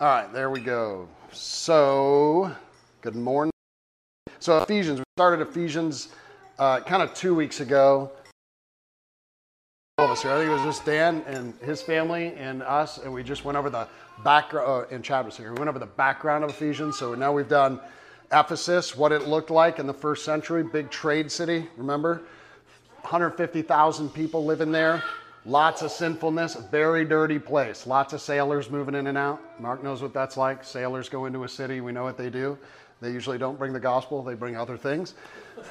All right, there we go. So, good morning. So, Ephesians, we started Ephesians uh, kind of two weeks ago. All of us here. I think it was just Dan and his family and us, and we just went over the background, uh, and Chad was here. We went over the background of Ephesians. So now we've done Ephesus, what it looked like in the first century, big trade city, remember? 150,000 people living there. Lots of sinfulness, very dirty place. Lots of sailors moving in and out. Mark knows what that's like. Sailors go into a city, we know what they do. They usually don't bring the gospel, they bring other things.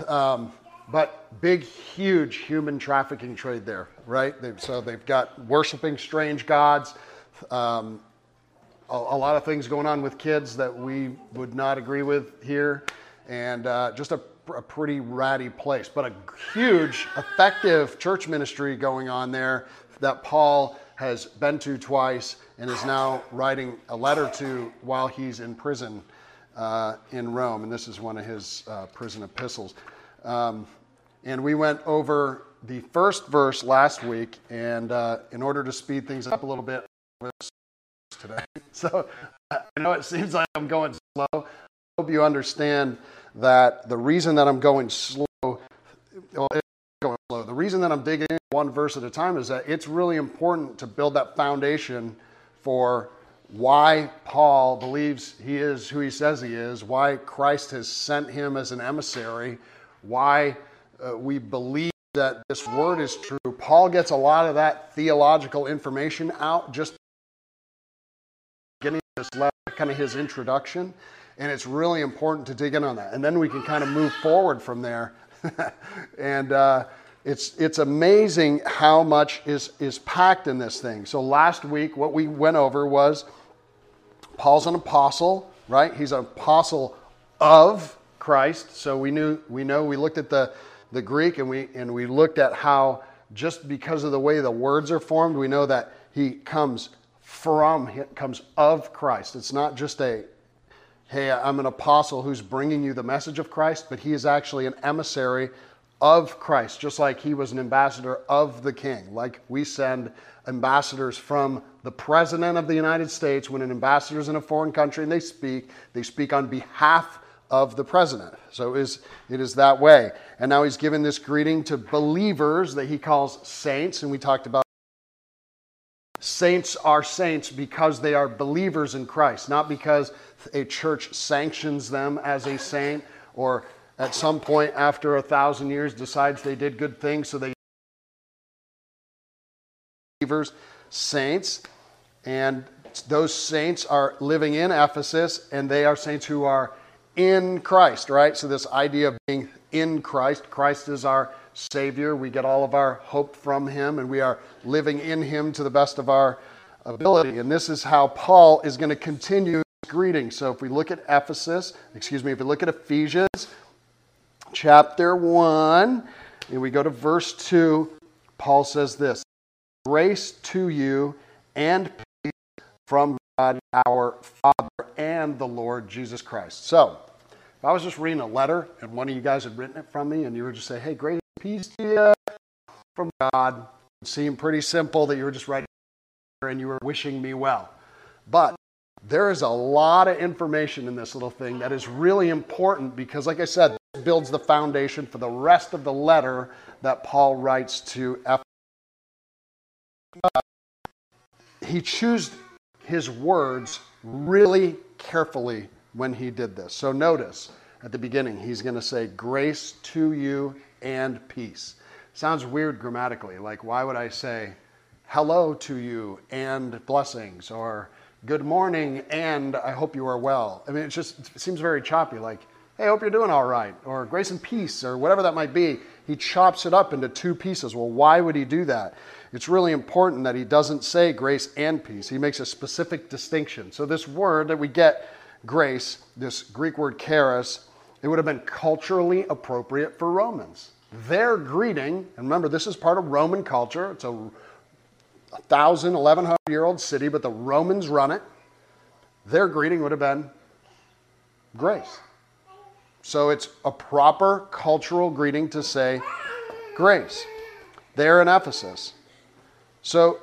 Um, but big, huge human trafficking trade there, right? They've, so they've got worshiping strange gods, um, a, a, lot of things going on with kids that we would not agree with here, and uh, just a a pretty ratty place, but a huge, effective church ministry going on there that Paul has been to twice and is now writing a letter to while he's in prison uh, in Rome. And this is one of his uh, prison epistles. Um, and we went over the first verse last week, and uh, in order to speed things up a little bit today, so I know it seems like I'm going slow. I hope you understand that the reason that I'm going slow, well, going slow, the reason that I'm digging in one verse at a time is that it's really important to build that foundation for why Paul believes he is who he says he is, why Christ has sent him as an emissary, why uh, we believe that this word is true. Paul gets a lot of that theological information out just getting this letter, kind of his introduction and it's really important to dig in on that. And then we can kind of move forward from there. and uh, it's, it's amazing how much is, is packed in this thing. So last week, what we went over was Paul's an apostle, right? He's an apostle of Christ. So we knew, we know, we looked at the, the Greek and we, and we looked at how just because of the way the words are formed, we know that he comes from, he comes of Christ. It's not just a hey, I'm an apostle who's bringing you the message of Christ, but he is actually an emissary of Christ, just like he was an ambassador of the king. Like we send ambassadors from the president of the United States when an ambassador is in a foreign country and they speak, they speak on behalf of the president. So it is, it is that way. And now he's given this greeting to believers that he calls saints, and we talked about saints are saints because they are believers in Christ, not because a church sanctions them as a saint or at some point after a thousand years decides they did good things so they believers saints and those saints are living in ephesus and they are saints who are in christ right? So this idea of being in christ christ is our savior. We get all of our hope from him and we are living in him to the best of our ability. And this is how paul is going to continue greeting. So if we look at Ephesus, excuse me, if we look at Ephesians chapter 1, and we go to verse 2, Paul says this Grace to you and peace from God our Father and the Lord Jesus Christ. So, if I was just reading a letter and one of you guys had written it from me and you were just say, hey, grace peace to you from God, it seemed pretty simple that you were just writing and you were wishing me well. But there is a lot of information in this little thing that is really important because, like I said, it builds the foundation for the rest of the letter that Paul writes to Ephesus. he chose his words really carefully when he did this. So notice at the beginning, he's going to say, Grace to you and peace. Sounds weird grammatically. Like, why would I say, Hello to you and blessings? Or good morning, and I hope you are well. I mean, it just it seems very choppy, like, hey, hope you're doing all right, or grace and peace, or whatever that might be. He chops it up into two pieces. Well, why would he do that? It's really important that he doesn't say grace and peace. He makes a specific distinction. So, this word that we get, grace, this Greek word charis, it would have been culturally appropriate for Romans. Their greeting, and remember, this is part of Roman culture, it's a 1,000, 1,100 year old city, but the Romans run it. Their greeting would have been grace. So it's a proper cultural greeting to say grace. There in Ephesus. So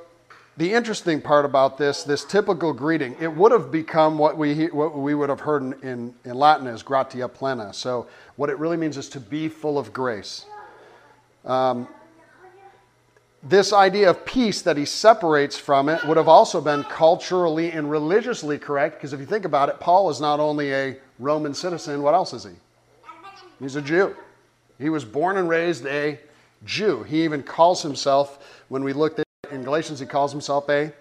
the interesting part about this, this typical greeting, it would have become what we, what we would have heard in, in, in Latin as gratia plena. So, what it really means is to be full of grace. Um, this idea of peace that he separates from it would have also been culturally and religiously correct because if you think about it, Paul is not only a Roman citizen, what else is he? He's a Jew. He was born and raised a Jew. He even calls himself, when we looked at in Galatians, he calls himself a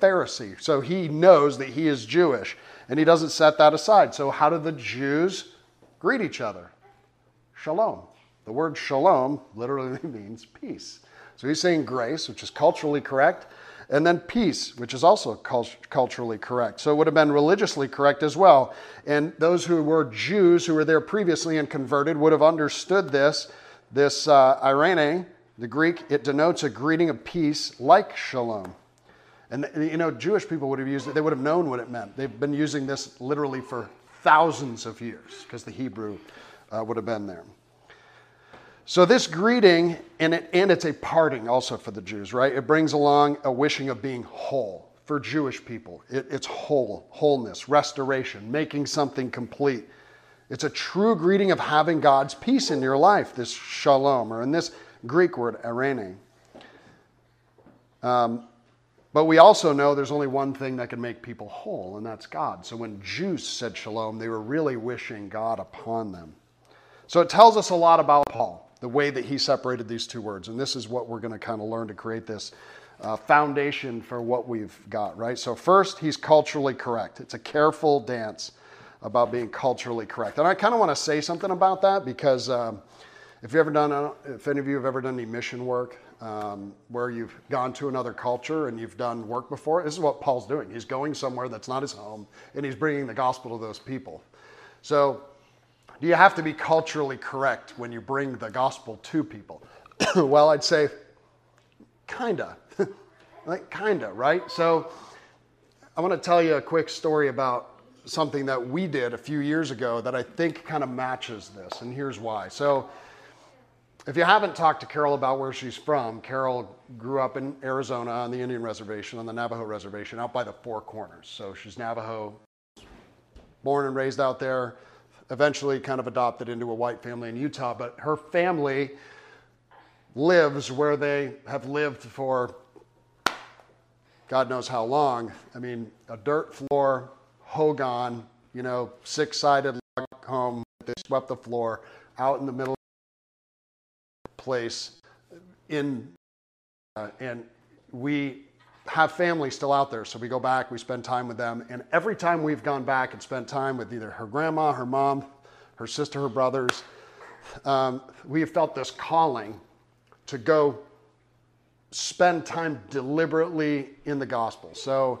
Pharisee. So he knows that he is Jewish and he doesn't set that aside. So, how do the Jews greet each other? Shalom. The word shalom literally means peace. So he's saying grace, which is culturally correct, and then peace, which is also cult- culturally correct. So it would have been religiously correct as well. And those who were Jews who were there previously and converted would have understood this. This uh, eirene, the Greek, it denotes a greeting of peace like shalom. And you know, Jewish people would have used it, they would have known what it meant. They've been using this literally for thousands of years because the Hebrew uh, would have been there. So, this greeting, and, it, and it's a parting also for the Jews, right? It brings along a wishing of being whole for Jewish people. It, it's whole, wholeness, restoration, making something complete. It's a true greeting of having God's peace in your life, this shalom, or in this Greek word, eirene. Um, but we also know there's only one thing that can make people whole, and that's God. So when Jews said shalom, they were really wishing God upon them. So it tells us a lot about Paul the way that he separated these two words. And this is what we're going to kind of learn to create this uh, foundation for what we've got, right? So, first, he's culturally correct. It's a careful dance about being culturally correct. And I kind of want to say something about that because um, if you've ever done, if any of you have ever done any mission work um, where you've gone to another culture and you've done work before, this is what Paul's doing. He's going somewhere that's not his home and he's bringing the gospel to those people. So, do you have to be culturally correct when you bring the gospel to people? well, I'd say, kinda. like, kinda, right? So, I want to tell you a quick story about something that we did a few years ago that I think kind of matches this, and here's why. So, if you haven't talked to Carol about where she's from, Carol grew up in Arizona on the Indian reservation, on the Navajo reservation, out by the Four Corners. So she's Navajo, born and raised out there eventually kind of adopted into a white family in Utah, but her family lives where they have lived for God knows how long. I mean, a dirt floor, hogan, you know, six sided home. They swept the floor out in the middle place in, uh, and we have family still out there. So we go back, we spend time with them. And every time we've gone back and spent time with either her grandma, her mom, her sister, her brothers, um, we have felt this calling to go spend time deliberately in the gospel. So,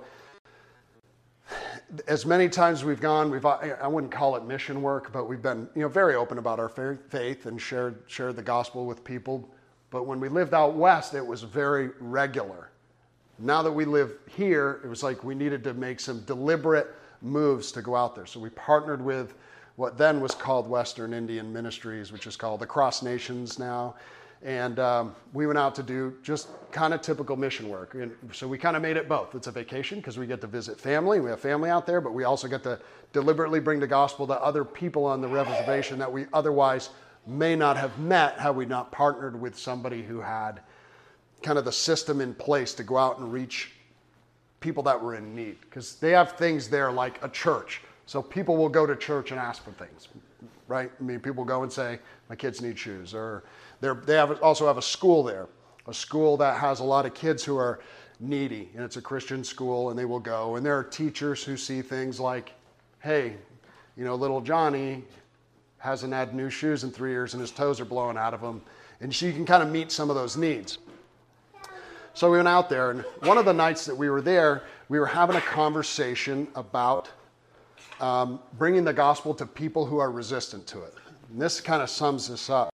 as many times we've gone, we've I wouldn't call it mission work, but we've been you know very open about our faith and shared shared the gospel with people. But when we lived out west, it was very regular. Now that we live here, it was like we needed to make some deliberate moves to go out there. So we partnered with what then was called Western Indian Ministries, which is called Across Nations now. And um, we went out to do just kind of typical mission work. And so we kind of made it both. It's a vacation because we get to visit family. We have family out there, but we also get to deliberately bring the gospel to other people on the reservation that we otherwise may not have met had we not partnered with somebody who had kind of the system in place to go out and reach people that were in need because they have things there like a church. So people will go to church and ask for things, right? I mean, people go and say, "My kids need shoes," or they have also have a school there, a school that has a lot of kids who are needy, and it's a Christian school, and they will go. And there are teachers who see things like, "Hey, you know, little Johnny hasn't had new shoes in three years, and his toes are blowing out of them. and she can kind of meet some of those needs. So we went out there, and one of the nights that we were there, we were having a conversation about um, bringing the gospel to people who are resistant to it. And this kind of sums this up.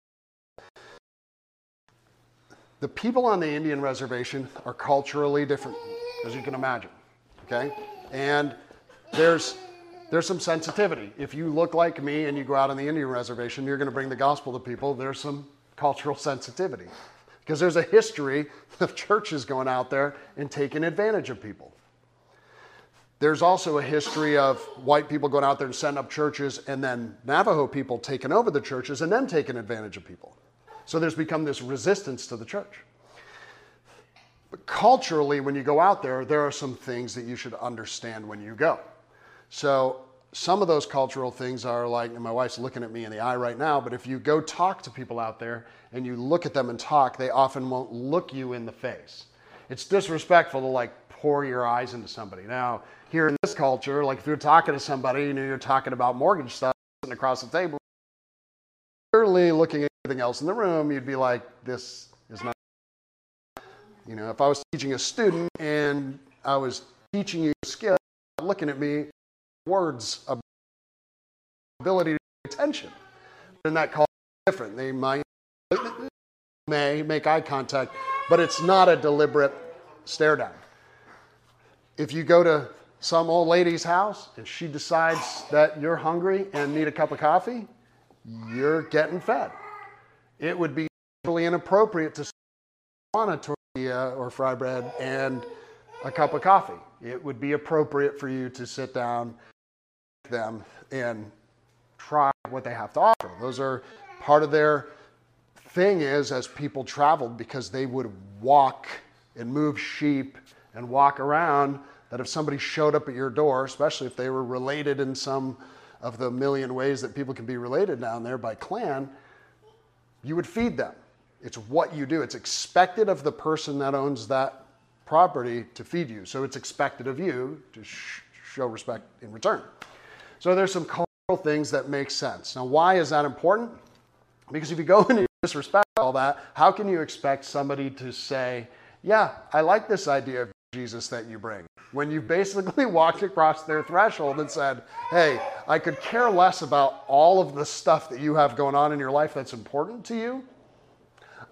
The people on the Indian reservation are culturally different, as you can imagine. Okay? And there's there's some sensitivity. If you look like me and you go out on the Indian reservation, you're going to bring the gospel to people, there's some cultural sensitivity because there's a history of churches going out there and taking advantage of people. There's also a history of white people going out there and setting up churches and then Navajo people taking over the churches and then taking advantage of people. So there's become this resistance to the church. But culturally, when you go out there, there are some things that you should understand when you go. So some of those cultural things are like, and my wife's looking at me in the eye right now, but if you go talk to people out there and you look at them and talk, they often won't look you in the face. It's disrespectful to like pour your eyes into somebody. Now, here in this culture, like if you're talking to somebody, you know, you're talking about mortgage stuff sitting across the table, clearly looking at everything else in the room, you'd be like, this is not. You know, if I was teaching a student and I was teaching you a skill, looking at me, words ability to pay attention. In that call different. They might may make eye contact, but it's not a deliberate stare down. If you go to some old lady's house and she decides that you're hungry and need a cup of coffee, you're getting fed. It would be totally inappropriate to want a tortilla uh, or fry bread and a cup of coffee. It would be appropriate for you to sit down them and try what they have to offer. Those are part of their thing is as people traveled because they would walk and move sheep and walk around that if somebody showed up at your door, especially if they were related in some of the million ways that people can be related down there by clan, you would feed them. It's what you do. It's expected of the person that owns that property to feed you. So it's expected of you to sh- show respect in return. So there's some cultural things that make sense. Now, why is that important? Because if you go and disrespect all that, how can you expect somebody to say, Yeah, I like this idea of Jesus that you bring? When you basically walked across their threshold and said, Hey, I could care less about all of the stuff that you have going on in your life that's important to you.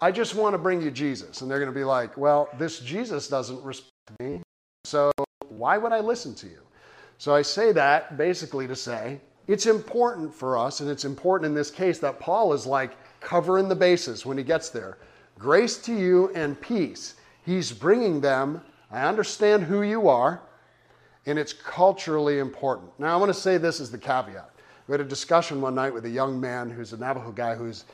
I just want to bring you Jesus. And they're going to be like, Well, this Jesus doesn't respect me. So why would I listen to you? So I say that basically to say it's important for us, and it's important in this case that Paul is like covering the bases when he gets there. Grace to you and peace. He's bringing them. I understand who you are, and it's culturally important. Now, I want to say this as the caveat. We had a discussion one night with a young man who's a Navajo guy who's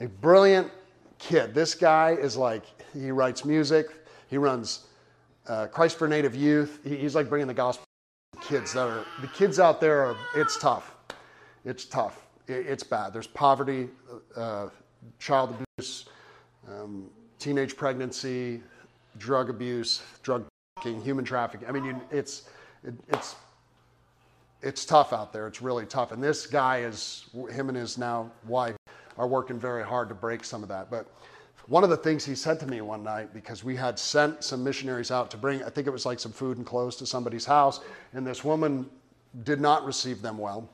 a brilliant kid. This guy is like, he writes music, he runs uh, Christ for Native Youth. He's like bringing the gospel kids that are the kids out there are it's tough. It's tough. It's bad. There's poverty uh, child abuse um, teenage pregnancy drug abuse drug trafficking human trafficking. I mean you, it's it, it's it's tough out there. It's really tough. And this guy is him and his now wife are working very hard to break some of that. But one of the things he said to me one night, because we had sent some missionaries out to bring, I think it was like some food and clothes to somebody's house, and this woman did not receive them well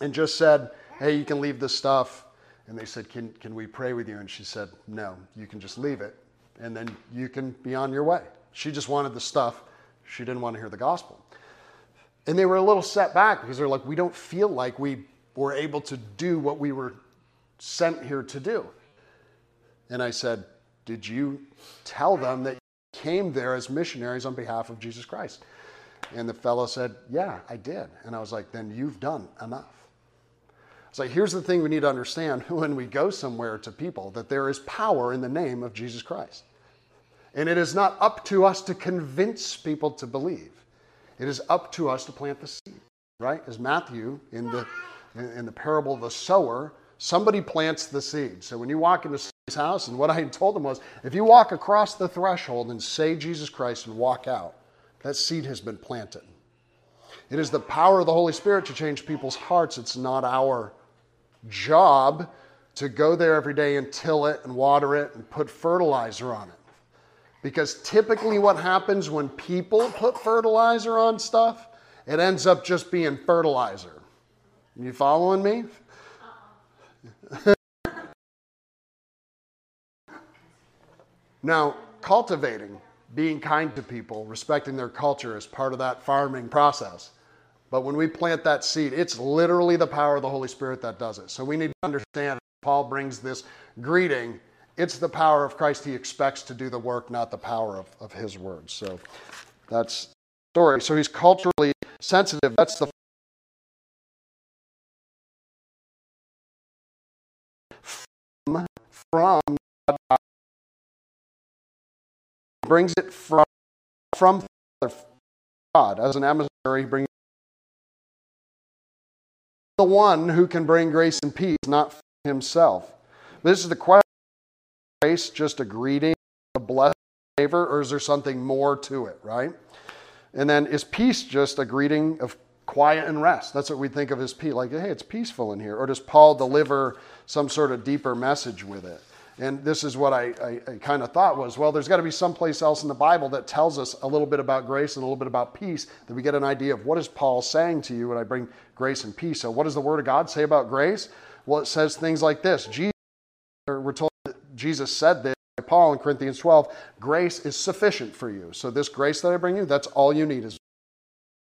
and just said, Hey, you can leave this stuff. And they said, can, can we pray with you? And she said, No, you can just leave it, and then you can be on your way. She just wanted the stuff, she didn't want to hear the gospel. And they were a little set back because they're like, We don't feel like we were able to do what we were sent here to do. And I said, Did you tell them that you came there as missionaries on behalf of Jesus Christ? And the fellow said, Yeah, I did. And I was like, Then you've done enough. It's like, here's the thing we need to understand when we go somewhere to people that there is power in the name of Jesus Christ. And it is not up to us to convince people to believe. It is up to us to plant the seed, right? As Matthew in the in the parable of the sower, somebody plants the seed. So when you walk into his house. And what I had told him was if you walk across the threshold and say Jesus Christ and walk out, that seed has been planted. It is the power of the Holy Spirit to change people's hearts. It's not our job to go there every day and till it and water it and put fertilizer on it. Because typically, what happens when people put fertilizer on stuff, it ends up just being fertilizer. You following me? Now, cultivating, being kind to people, respecting their culture is part of that farming process. But when we plant that seed, it's literally the power of the Holy Spirit that does it. So we need to understand Paul brings this greeting it's the power of Christ. He expects to do the work, not the power of, of his words. So that's story. So he's culturally sensitive. That's the from, from brings it from from God as an emissary. He brings the one who can bring grace and peace, not himself. This is the question: Grace just a greeting, a blessing, favor, or is there something more to it? Right? And then is peace just a greeting of quiet and rest? That's what we think of as peace. Like, hey, it's peaceful in here. Or does Paul deliver some sort of deeper message with it? And this is what I, I, I kind of thought was well, there's got to be someplace else in the Bible that tells us a little bit about grace and a little bit about peace that we get an idea of what is Paul saying to you when I bring grace and peace. So, what does the Word of God say about grace? Well, it says things like this Jesus, we're told that Jesus said this by Paul in Corinthians 12 grace is sufficient for you. So, this grace that I bring you, that's all you need is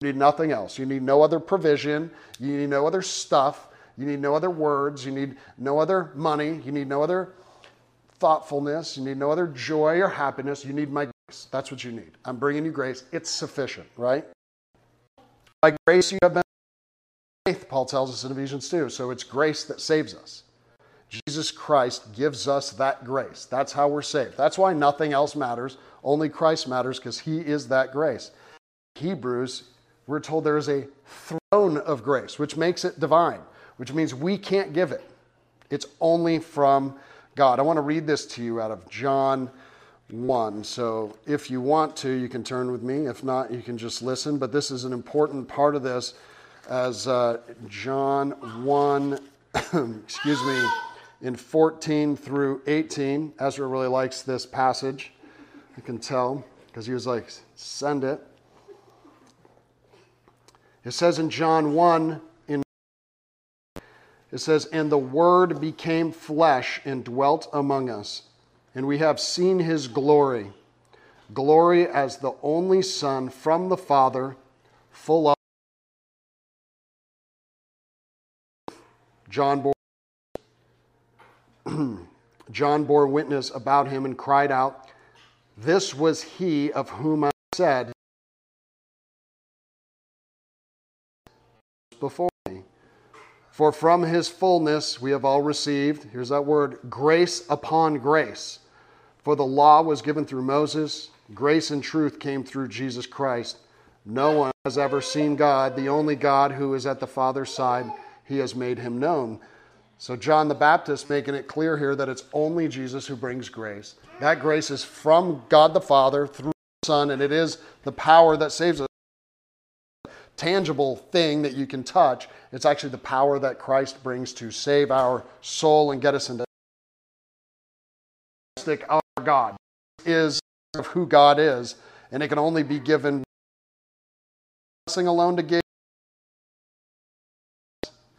you need nothing else. You need no other provision. You need no other stuff. You need no other words. You need no other money. You need no other thoughtfulness. You need no other joy or happiness. You need my grace. That's what you need. I'm bringing you grace. It's sufficient, right? By grace, you have been faith, Paul tells us in Ephesians 2. So it's grace that saves us. Jesus Christ gives us that grace. That's how we're saved. That's why nothing else matters. Only Christ matters because he is that grace. Hebrews, we're told there is a throne of grace, which makes it divine, which means we can't give it. It's only from God. I want to read this to you out of John 1. So if you want to, you can turn with me. If not, you can just listen. But this is an important part of this as uh, John 1, excuse me, in 14 through 18. Ezra really likes this passage. I can tell because he was like, send it. It says in John 1 it says, And the Word became flesh and dwelt among us, and we have seen his glory glory as the only Son from the Father, full of. John bore, John bore witness about him and cried out, This was he of whom I said, before for from his fullness we have all received, here's that word, grace upon grace. For the law was given through Moses, grace and truth came through Jesus Christ. No one has ever seen God, the only God who is at the Father's side, he has made him known. So, John the Baptist making it clear here that it's only Jesus who brings grace. That grace is from God the Father through the Son, and it is the power that saves us tangible thing that you can touch. It's actually the power that Christ brings to save our soul and get us into our God is of who God is, and it can only be given blessing alone to give,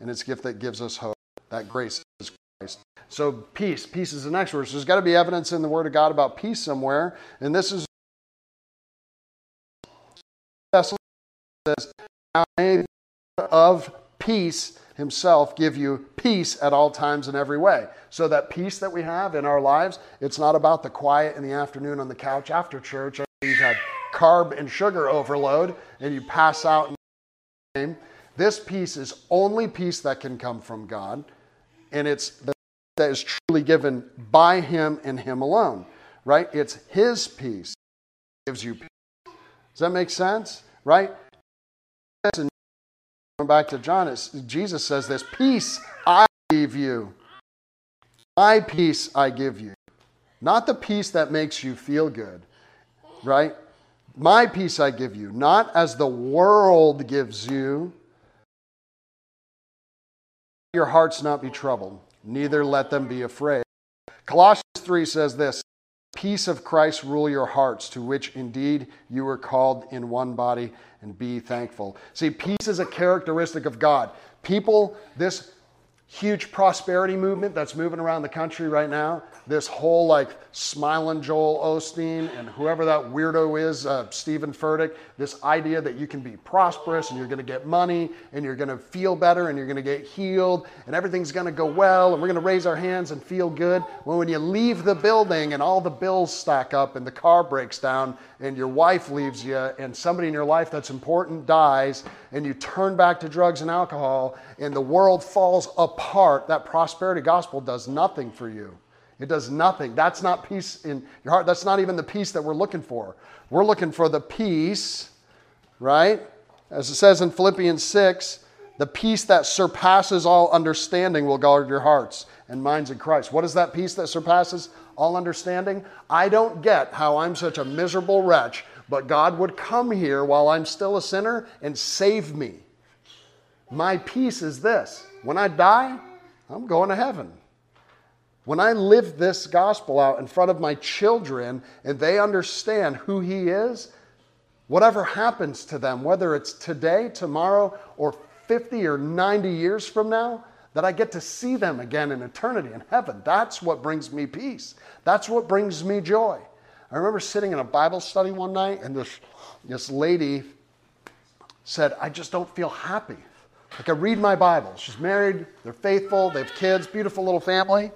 and it's gift that gives us hope. That grace is Christ. So peace, peace is the next. So there's got to be evidence in the Word of God about peace somewhere, and this is says of peace himself give you peace at all times in every way. So that peace that we have in our lives, it's not about the quiet in the afternoon on the couch after church. You've had carb and sugar overload and you pass out. This peace is only peace that can come from God, and it's the, that is truly given by Him and Him alone. Right? It's His peace gives you peace. Does that make sense? Right? And going back to John, Jesus says this peace I give you. My peace I give you. Not the peace that makes you feel good, right? My peace I give you, not as the world gives you. Your hearts not be troubled, neither let them be afraid. Colossians 3 says this Peace of Christ rule your hearts, to which indeed you were called in one body and be thankful. See, peace is a characteristic of God. People, this huge prosperity movement that's moving around the country right now. This whole like smiling Joel Osteen and whoever that weirdo is, uh, Steven Furtick, this idea that you can be prosperous and you're going to get money and you're going to feel better and you're going to get healed and everything's going to go well and we're going to raise our hands and feel good. Well, when you leave the building and all the bills stack up and the car breaks down and your wife leaves you and somebody in your life that's important dies and you turn back to drugs and alcohol and the world falls apart, that prosperity gospel does nothing for you. It does nothing. That's not peace in your heart. That's not even the peace that we're looking for. We're looking for the peace, right? As it says in Philippians 6, the peace that surpasses all understanding will guard your hearts and minds in Christ. What is that peace that surpasses all understanding? I don't get how I'm such a miserable wretch, but God would come here while I'm still a sinner and save me. My peace is this when I die, I'm going to heaven. When I live this gospel out in front of my children and they understand who He is, whatever happens to them, whether it's today, tomorrow, or 50 or 90 years from now, that I get to see them again in eternity in heaven. That's what brings me peace. That's what brings me joy. I remember sitting in a Bible study one night and this, this lady said, I just don't feel happy. Like I read my Bible. She's married, they're faithful, they have kids, beautiful little family.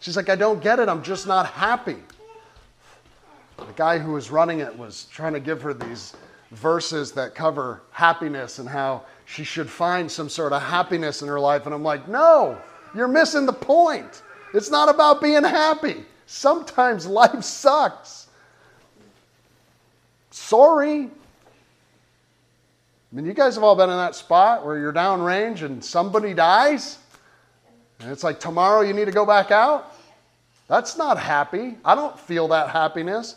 She's like, I don't get it. I'm just not happy. The guy who was running it was trying to give her these verses that cover happiness and how she should find some sort of happiness in her life. And I'm like, no, you're missing the point. It's not about being happy. Sometimes life sucks. Sorry. I mean, you guys have all been in that spot where you're downrange and somebody dies. And it's like tomorrow you need to go back out? That's not happy. I don't feel that happiness.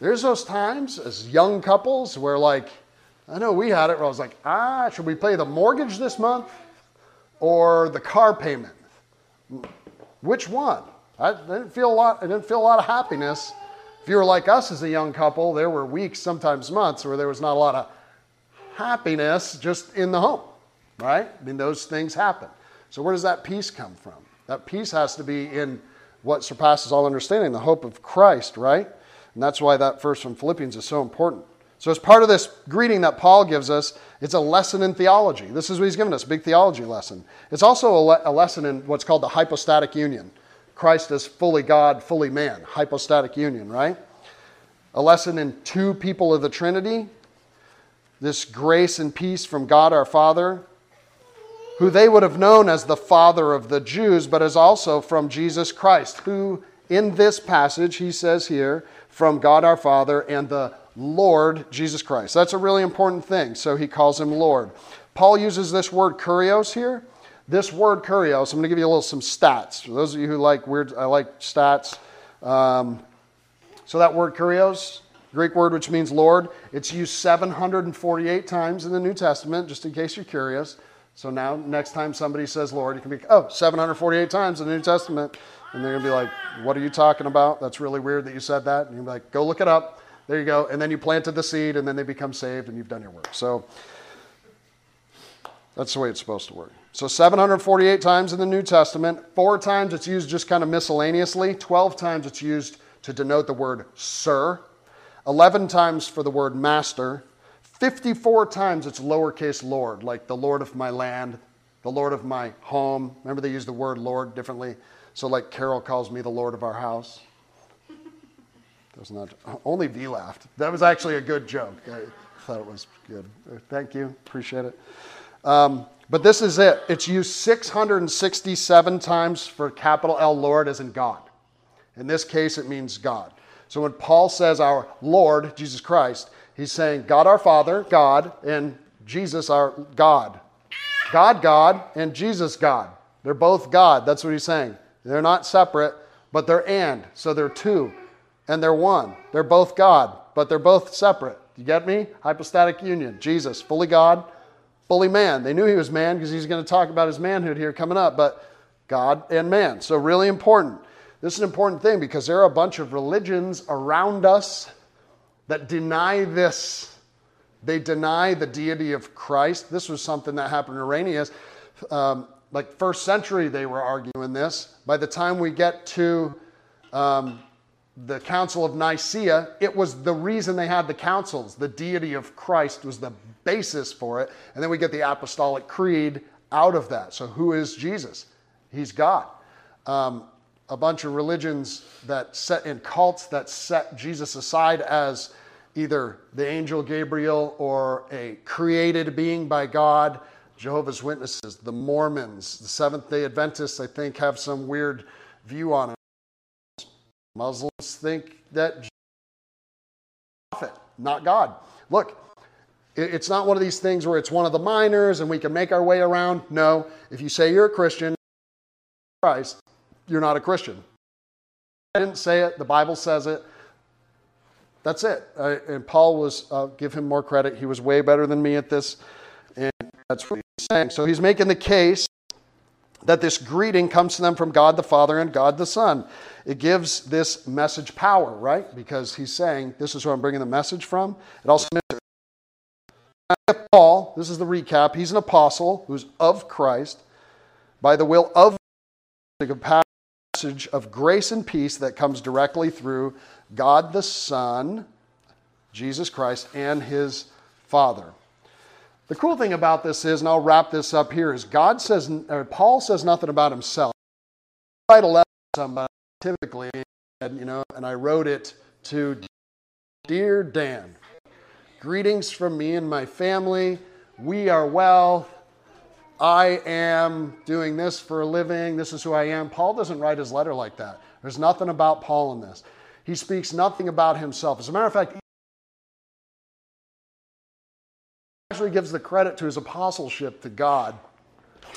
There's those times as young couples where, like, I know we had it where I was like, ah, should we pay the mortgage this month or the car payment? Which one? I didn't feel a lot. I didn't feel a lot of happiness. If you were like us as a young couple, there were weeks, sometimes months, where there was not a lot of happiness just in the home, right? I mean, those things happen. So, where does that peace come from? That peace has to be in what surpasses all understanding, the hope of Christ, right? And that's why that verse from Philippians is so important. So, as part of this greeting that Paul gives us, it's a lesson in theology. This is what he's given us a big theology lesson. It's also a, le- a lesson in what's called the hypostatic union. Christ is fully God, fully man, hypostatic union, right? A lesson in two people of the Trinity, this grace and peace from God our Father who they would have known as the father of the Jews, but as also from Jesus Christ, who in this passage, he says here, from God our Father and the Lord Jesus Christ. That's a really important thing. So he calls him Lord. Paul uses this word kurios here. This word kurios, I'm going to give you a little some stats. For those of you who like weird, I like stats. Um, so that word kurios, Greek word which means Lord, it's used 748 times in the New Testament, just in case you're curious. So now, next time somebody says Lord, you can be, oh, 748 times in the New Testament. And they're going to be like, what are you talking about? That's really weird that you said that. And you're like, go look it up. There you go. And then you planted the seed, and then they become saved, and you've done your work. So that's the way it's supposed to work. So 748 times in the New Testament. Four times it's used just kind of miscellaneously. 12 times it's used to denote the word sir. 11 times for the word master. 54 times it's lowercase lord, like the Lord of my land, the Lord of my home. Remember, they use the word Lord differently. So, like Carol calls me the Lord of our house. That was not, only V laughed. That was actually a good joke. I thought it was good. Thank you. Appreciate it. Um, but this is it. It's used 667 times for capital L Lord as in God. In this case, it means God. So when Paul says our Lord, Jesus Christ, He's saying God our Father, God, and Jesus our God. God, God, and Jesus, God. They're both God. That's what he's saying. They're not separate, but they're and. So they're two and they're one. They're both God, but they're both separate. You get me? Hypostatic union. Jesus, fully God, fully man. They knew he was man because he's going to talk about his manhood here coming up, but God and man. So, really important. This is an important thing because there are a bunch of religions around us that deny this. They deny the deity of Christ. This was something that happened in Irenaeus. Um, like first century, they were arguing this. By the time we get to um, the Council of Nicaea, it was the reason they had the councils. The deity of Christ was the basis for it. And then we get the Apostolic Creed out of that. So, who is Jesus? He's God. Um, a bunch of religions that set in cults that set Jesus aside as either the angel Gabriel or a created being by God. Jehovah's Witnesses, the Mormons, the Seventh day Adventists, I think, have some weird view on it. Muslims think that prophet, not God. Look, it's not one of these things where it's one of the minors and we can make our way around. No, if you say you're a Christian, Christ, you're not a Christian. I didn't say it, the Bible says it. That's it. Uh, and Paul was, uh, give him more credit, he was way better than me at this. And that's what he's saying. So he's making the case that this greeting comes to them from God the Father and God the Son. It gives this message power, right? Because he's saying, this is where I'm bringing the message from. It also means Paul, this is the recap, he's an apostle who's of Christ by the will of the a passage of grace and peace that comes directly through God the Son, Jesus Christ, and his Father. The cool thing about this is, and I'll wrap this up here, is God says, Paul says nothing about himself. I write a letter to somebody, typically, and, you know, and I wrote it to Dear Dan, greetings from me and my family. We are well. I am doing this for a living. This is who I am. Paul doesn't write his letter like that. There's nothing about Paul in this. He speaks nothing about himself. As a matter of fact, he actually gives the credit to his apostleship to God,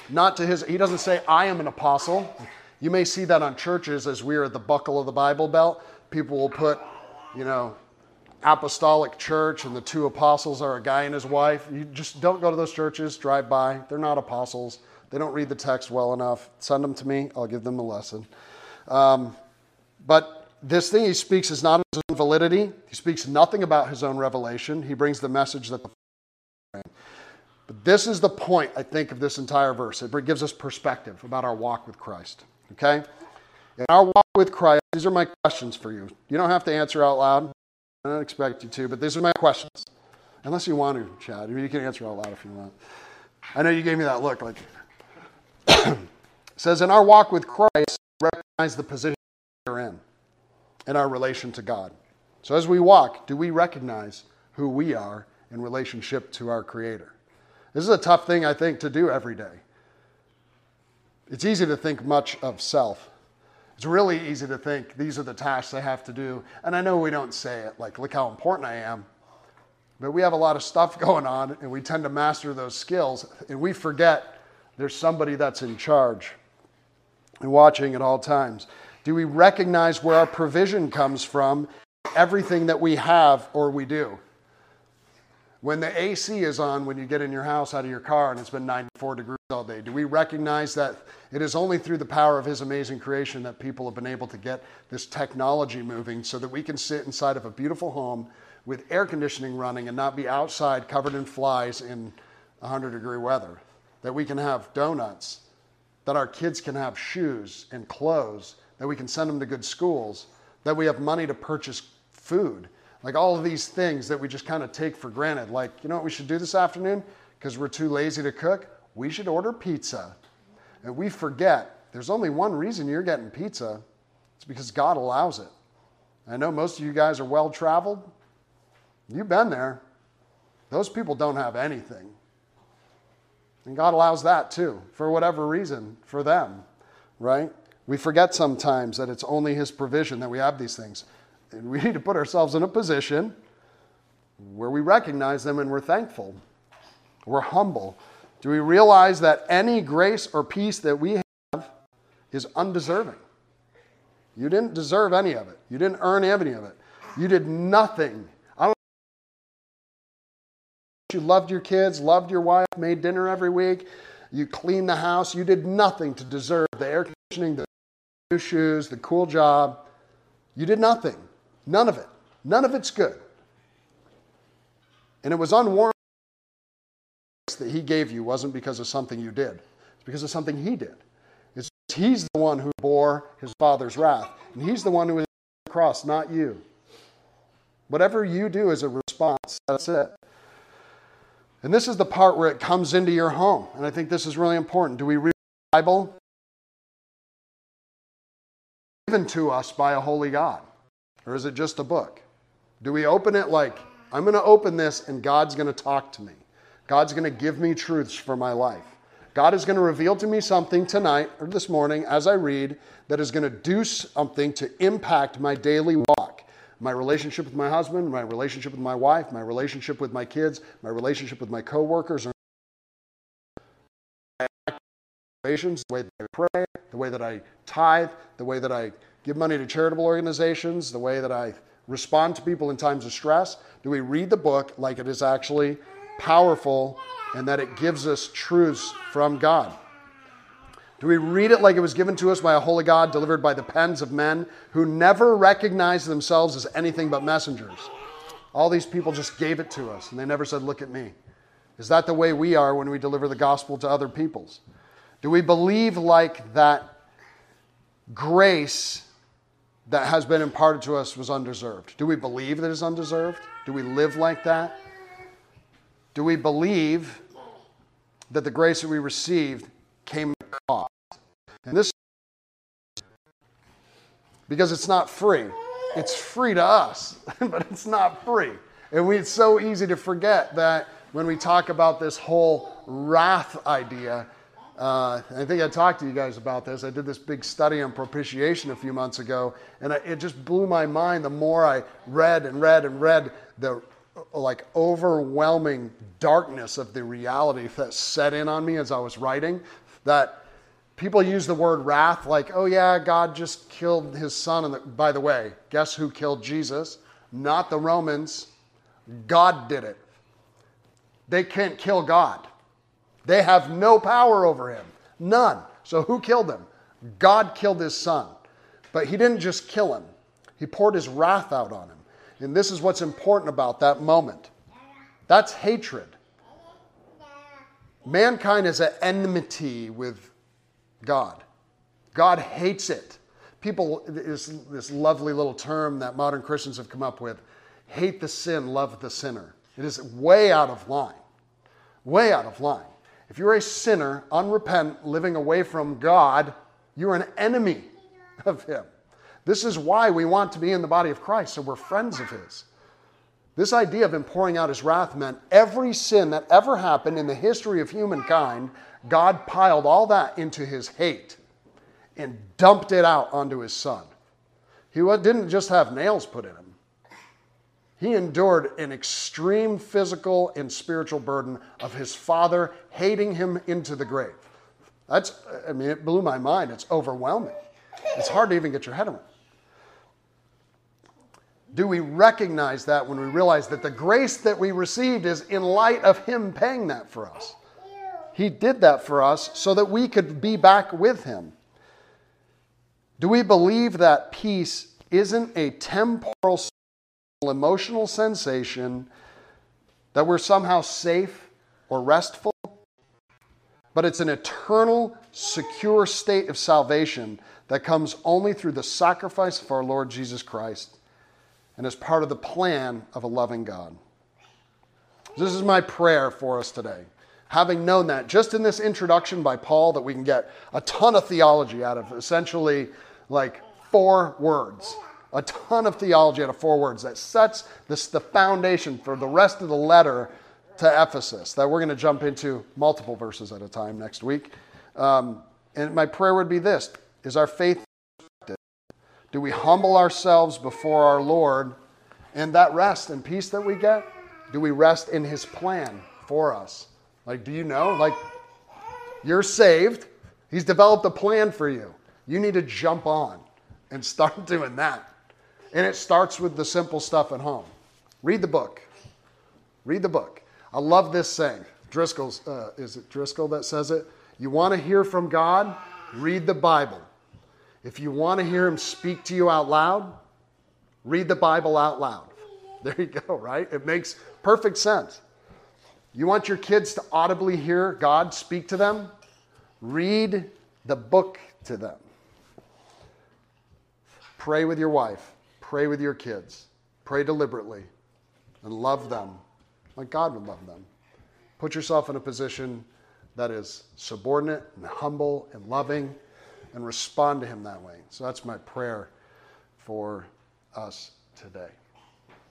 not to his. He doesn't say, I am an apostle. You may see that on churches as we are at the buckle of the Bible belt. People will put, you know, apostolic church and the two apostles are a guy and his wife. You just don't go to those churches, drive by. They're not apostles. They don't read the text well enough. Send them to me, I'll give them a lesson. Um, but this thing he speaks is not his own validity. He speaks nothing about his own revelation. He brings the message that the but this is the point, I think, of this entire verse. It gives us perspective about our walk with Christ. Okay? In our walk with Christ, these are my questions for you. You don't have to answer out loud. I don't expect you to, but these are my questions. Unless you want to, Chad. You can answer out loud if you want. I know you gave me that look like says in our walk with Christ, recognize the position we're in in our relation to God. So as we walk, do we recognize who we are in relationship to our Creator? This is a tough thing, I think, to do every day. It's easy to think much of self. It's really easy to think these are the tasks I have to do. And I know we don't say it like, look how important I am. But we have a lot of stuff going on, and we tend to master those skills, and we forget there's somebody that's in charge and watching at all times. Do we recognize where our provision comes from, everything that we have or we do? When the AC is on when you get in your house out of your car and it's been 94 degrees all day, do we recognize that it is only through the power of His amazing creation that people have been able to get this technology moving so that we can sit inside of a beautiful home with air conditioning running and not be outside covered in flies in 100 degree weather? That we can have donuts, that our kids can have shoes and clothes that we can send them to good schools, that we have money to purchase food. Like all of these things that we just kind of take for granted. Like, you know what we should do this afternoon? Because we're too lazy to cook? We should order pizza. And we forget there's only one reason you're getting pizza it's because God allows it. I know most of you guys are well traveled. You've been there. Those people don't have anything. And God allows that too, for whatever reason, for them, right? We forget sometimes that it's only His provision that we have these things. And we need to put ourselves in a position where we recognize them and we're thankful. We're humble. Do we realize that any grace or peace that we have is undeserving? You didn't deserve any of it. You didn't earn any of it. You did nothing. I don't you loved your kids, loved your wife, made dinner every week, you cleaned the house. You did nothing to deserve the air conditioning, the new shoes, the cool job. You did nothing. None of it. None of it's good. And it was unwarranted that he gave you wasn't because of something you did. It's because of something he did. It's he's the one who bore his father's wrath, and he's the one who was on the cross, not you. Whatever you do is a response. That's it. And this is the part where it comes into your home. And I think this is really important. Do we read the Bible? Given to us by a holy God? Or is it just a book? Do we open it like, I'm going to open this and God's going to talk to me? God's going to give me truths for my life. God is going to reveal to me something tonight or this morning as I read that is going to do something to impact my daily walk my relationship with my husband, my relationship with my wife, my relationship with my kids, my relationship with my coworkers, the way that I pray, the way that I tithe, the way that I give money to charitable organizations, the way that I respond to people in times of stress? Do we read the book like it is actually powerful and that it gives us truths from God? Do we read it like it was given to us by a holy God, delivered by the pens of men who never recognized themselves as anything but messengers? All these people just gave it to us and they never said, Look at me. Is that the way we are when we deliver the gospel to other peoples? Do we believe like that grace that has been imparted to us was undeserved? Do we believe that it's undeserved? Do we live like that? Do we believe that the grace that we received came cost. And this, because it's not free. It's free to us, but it's not free. And we, it's so easy to forget that when we talk about this whole wrath idea. Uh, I think I talked to you guys about this. I did this big study on propitiation a few months ago, and I, it just blew my mind the more I read and read and read the Uh, like overwhelming darkness of the reality that set in on me as I was writing. That people use the word wrath like, oh yeah, God just killed his son. And by the way, guess who killed Jesus? Not the Romans. God did it. They can't kill God. They have no power over him. None. So who killed him? God killed his son. But he didn't just kill him, he poured his wrath out on him. And this is what's important about that moment that's hatred. Mankind is at enmity with God. God hates it. People, this, this lovely little term that modern Christians have come up with hate the sin, love the sinner. It is way out of line. Way out of line. If you're a sinner, unrepentant, living away from God, you're an enemy of Him. This is why we want to be in the body of Christ, so we're friends of His. This idea of Him pouring out His wrath meant every sin that ever happened in the history of humankind God piled all that into his hate and dumped it out onto his son. He didn't just have nails put in him, he endured an extreme physical and spiritual burden of his father hating him into the grave. That's, I mean, it blew my mind. It's overwhelming. It's hard to even get your head around. Do we recognize that when we realize that the grace that we received is in light of Him paying that for us? He did that for us so that we could be back with Him. Do we believe that peace isn't a temporal, emotional sensation that we're somehow safe or restful? But it's an eternal, secure state of salvation that comes only through the sacrifice of our Lord Jesus Christ and as part of the plan of a loving God. This is my prayer for us today having known that just in this introduction by Paul, that we can get a ton of theology out of essentially like four words. A ton of theology out of four words that sets this, the foundation for the rest of the letter to Ephesus that we're going to jump into multiple verses at a time next week. Um, and my prayer would be this Is our faith do we humble ourselves before our Lord and that rest and peace that we get? Do we rest in His plan for us? Like, do you know? Like, you're saved. He's developed a plan for you. You need to jump on and start doing that. And it starts with the simple stuff at home. Read the book. Read the book. I love this saying. Driscoll's, uh, is it Driscoll that says it? You want to hear from God? Read the Bible. If you want to hear Him speak to you out loud, read the Bible out loud. There you go, right? It makes perfect sense. You want your kids to audibly hear God speak to them? Read the book to them. Pray with your wife. Pray with your kids. Pray deliberately and love them like God would love them. Put yourself in a position that is subordinate and humble and loving and respond to Him that way. So that's my prayer for us today.